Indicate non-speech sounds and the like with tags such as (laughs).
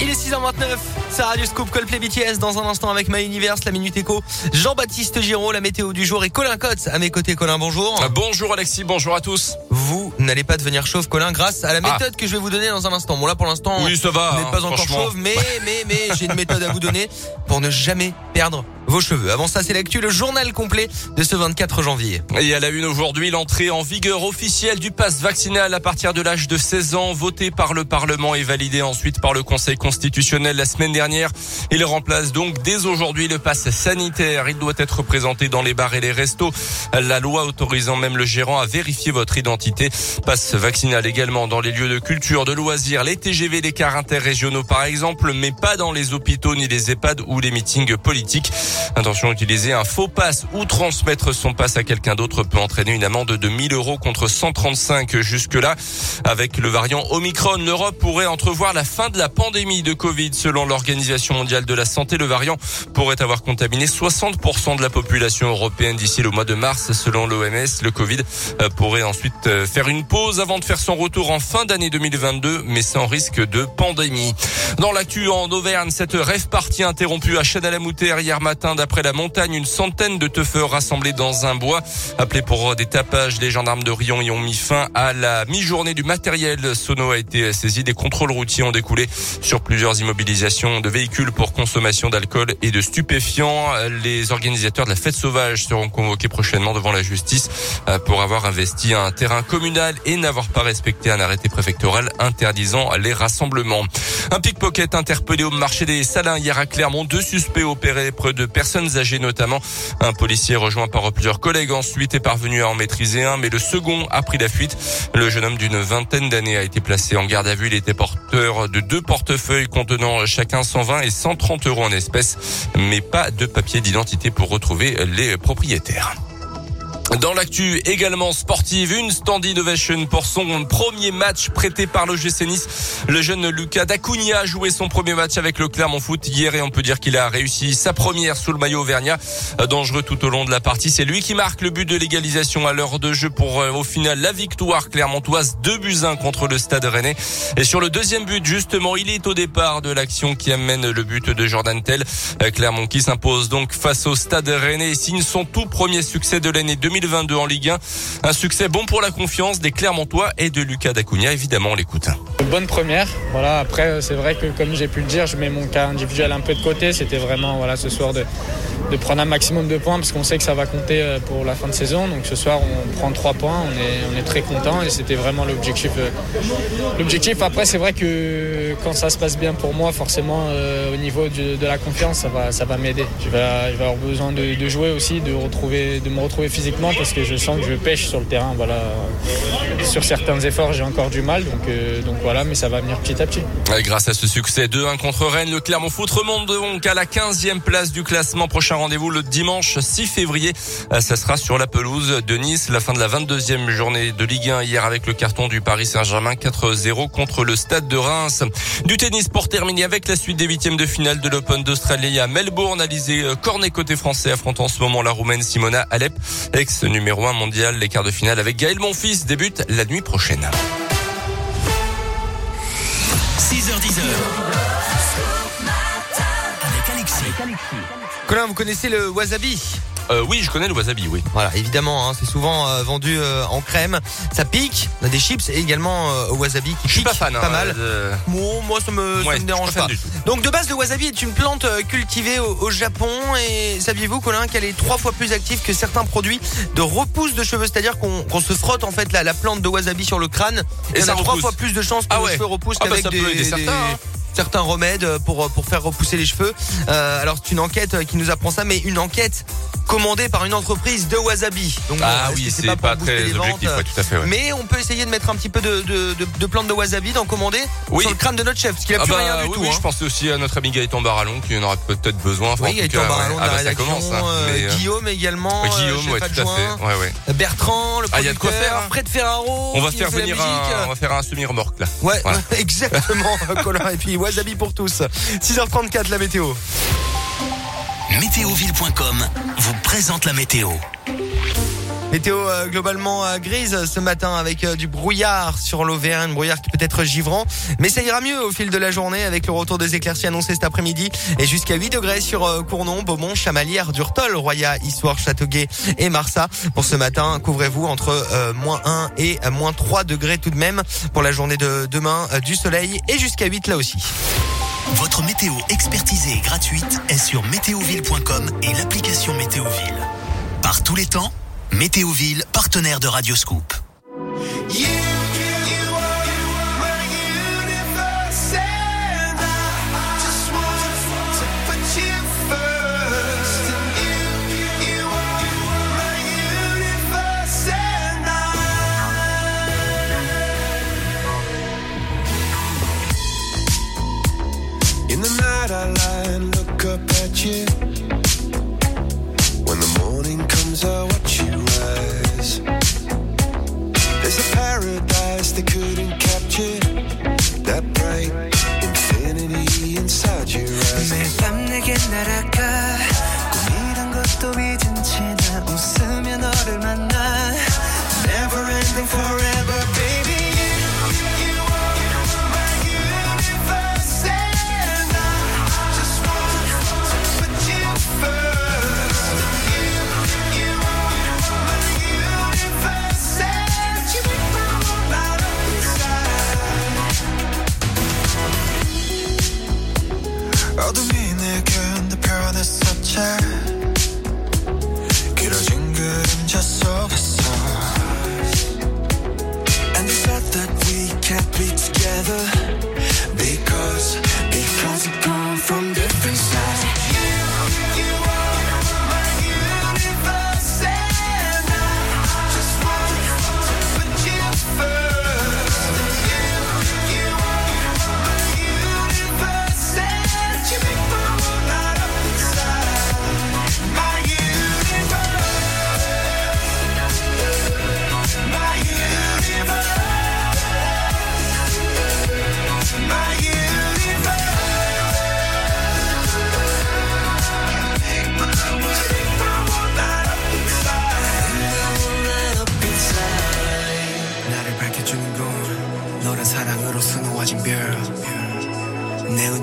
Il est 6h29, c'est Radio Scoop Coldplay BTS dans un instant avec My Universe, la Minute Éco, Jean-Baptiste Giraud, la météo du jour et Colin Cotte à mes côtés. Colin, bonjour. Ah, bonjour Alexis, bonjour à tous. Vous n'allez pas devenir chauve, Colin, grâce à la Ah. méthode que je vais vous donner dans un instant. Bon là pour l'instant, Oui, ça va, vous n'êtes hein, pas encore franchement. chauve, mais (laughs) mais mais j'ai une méthode à vous donner pour ne jamais perdre vos cheveux. Avant ça, c'est l'actu, le journal complet de ce 24 janvier. Et à la une aujourd'hui, l'entrée en vigueur officielle du pass vaccinal à partir de l'âge de 16 ans, voté par le Parlement et validé ensuite par le Conseil constitutionnel la semaine dernière. Il remplace donc dès aujourd'hui le pass sanitaire. Il doit être présenté dans les bars et les restos. La loi autorisant même le gérant à vérifier votre identité. Passe vaccinal également dans les lieux de culture, de loisirs, les TGV, les cars interrégionaux par exemple, mais pas dans les hôpitaux ni les EHPAD ou les meetings politiques. Attention, utiliser un faux pass ou transmettre son pass à quelqu'un d'autre peut entraîner une amende de 1000 euros contre 135 jusque-là. Avec le variant Omicron, l'Europe pourrait entrevoir la fin de la pandémie de Covid. Selon l'Organisation mondiale de la santé, le variant pourrait avoir contaminé 60% de la population européenne d'ici le mois de mars. Selon l'OMS, le Covid euh, pourrait ensuite euh, faire une pause avant de faire son retour en fin d'année 2022, mais sans risque de pandémie. Dans l'actu en Auvergne, cette rêve partie interrompue à Châtel-la-Moutère hier matin d'après la montagne, une centaine de teufeurs rassemblés dans un bois. Appelés pour des tapages, les gendarmes de Rion y ont mis fin à la mi-journée du matériel. Sono a été saisi. Des contrôles routiers ont découlé sur plusieurs immobilisations de véhicules pour consommation d'alcool et de stupéfiants. Les organisateurs de la fête sauvage seront convoqués prochainement devant la justice euh, pour avoir investi un terrain communal et n'avoir pas respecté un arrêté préfectoral interdisant les rassemblements. Un pickpocket interpellé au marché des Salins hier à Clermont. Deux suspects opérés près de personnes âgées notamment. Un policier rejoint par plusieurs collègues ensuite est parvenu à en maîtriser un, mais le second a pris la fuite. Le jeune homme d'une vingtaine d'années a été placé en garde à vue. Il était porteur de deux portefeuilles contenant chacun 120 et 130 euros en espèces, mais pas de papier d'identité pour retrouver les propriétaires. Dans l'actu également sportive, une stand ovation pour son premier match prêté par le GC Nice. Le jeune Lucas Dacunia a joué son premier match avec le Clermont Foot hier et on peut dire qu'il a réussi sa première sous le maillot auvergnat. Dangereux tout au long de la partie. C'est lui qui marque le but de l'égalisation à l'heure de jeu pour euh, au final la victoire clermontoise 2 buts 1 contre le Stade Rennais. Et sur le deuxième but, justement, il est au départ de l'action qui amène le but de Jordan Tell. Euh, Clermont qui s'impose donc face au Stade Rennais et signe son tout premier succès de l'année 2022 en Ligue 1. Un succès bon pour la confiance des Clermontois et de Lucas Dacunia. Évidemment, on l'écoute. Bonne première. Voilà. Après, c'est vrai que comme j'ai pu le dire, je mets mon cas individuel un peu de côté. C'était vraiment voilà ce soir de, de prendre un maximum de points parce qu'on sait que ça va compter euh, pour la fin de saison. Donc ce soir, on prend trois points. On est, très content et c'était vraiment l'objectif. euh, L'objectif. Après, c'est vrai que quand ça se passe bien pour moi, forcément, euh, au niveau de la confiance, ça va, m'aider. Je vais, je avoir besoin de, jouer aussi, de me retrouver physiquement parce que je sens que je pêche sur le terrain. Sur certains efforts, j'ai encore du mal. Donc, donc voilà, mais ça va venir petit à petit. Grâce à ce succès 2-1 contre Rennes, le Clermont Foot remonte donc à la 15e place du classement. Prochain rendez-vous le dimanche 6 février. Euh, Ça sera sur la pelouse de Nice. La fin de la 22e journée de Ligue 1 hier avec le carton du Paris Saint-Germain 4-0 contre le Stade de Reims. Du tennis pour terminer avec la suite des huitièmes de finale de l'Open d'Australie à Melbourne. Alizé euh, Cornet côté français affronte en ce moment la Roumaine Simona Alep, ex numéro 1 mondial. Les quarts de finale avec Gaël Monfils débutent la nuit prochaine. 6h10 avec Alexis. Colin, vous connaissez le wasabi? Euh, oui, je connais le wasabi, oui. Voilà, évidemment, hein, c'est souvent euh, vendu euh, en crème. Ça pique. On a des chips et également au wasabi qui Je suis pique pas fan. hein, pas mal. de- Bon, moi, ça me, ça Ouais, me dérange pas. Donc, de base, le wasabi est une plante cultivée au, au Japon. Et saviez-vous, Colin, qu'elle est trois fois plus active que certains produits de repousse de cheveux? C'est-à-dire qu'on se frotte en fait la, la plante de wasabi sur le crâne et, ça a trois fois plus de chances que Ah les cheveux repoussent Ah bah, qu'avec des, certains, des- hein. certains remèdes pour, pour faire repousser les cheveux. Euh, alors, c'est une enquête qui nous apprend ça, mais une enquête commandée par une entreprise de wasabi. Donc, Ah est-ce oui, c'est pas très les ventes objectif, ouais, tout à fait. ouais. mais on peut essayer de mettre un petit peu de, de, de, de plantes de wasabi, d'en commander Oui. sur le crâne de notre chef, parce qu'il a Ah plus bah, rien du oui, tout. oui, hein. je pensais aussi à notre ami Gaëtan Barallon qui en aurait peut-être besoin. Enfin, Oui, Gaëtan cas, Barallon ouais. Ah bah, ça commence. hein. euh, Mais, euh, Guillaume également, euh, Guillaume, chef ouais, tout à fait. Bertrand, le Ah, il y a de quoi producteur, faire. Fred Ferraro, On va faire venir un, on va faire un semi-remorque là. Ouais, (laughs) exactement, (laughs) Colin. Et puis wasabi pour tous. 6h34 la météo. Météoville.com vous présente la météo. Météo euh, globalement euh, grise ce matin avec euh, du brouillard sur l'Auvergne, brouillard qui peut être givrant, mais ça ira mieux au fil de la journée avec le retour des éclaircies annoncées cet après-midi et jusqu'à 8 degrés sur Cournon, Beaumont, Chamalières, Durtol, Roya, Issoire, Châteauguay et Marsa. Pour ce matin, couvrez-vous entre moins 1 et moins 3 degrés tout de même pour la journée de demain, du soleil et jusqu'à 8 là aussi. Votre météo expertisée et gratuite est sur météoville.com et l'application Météoville. Par tous les temps, Météoville, partenaire de Radioscoop. In the night I lie and look up at you. When the morning comes I watch you rise. There's a paradise they couldn't capture. That bright infinity inside your eyes. 어둠이 내게 내 편에 서채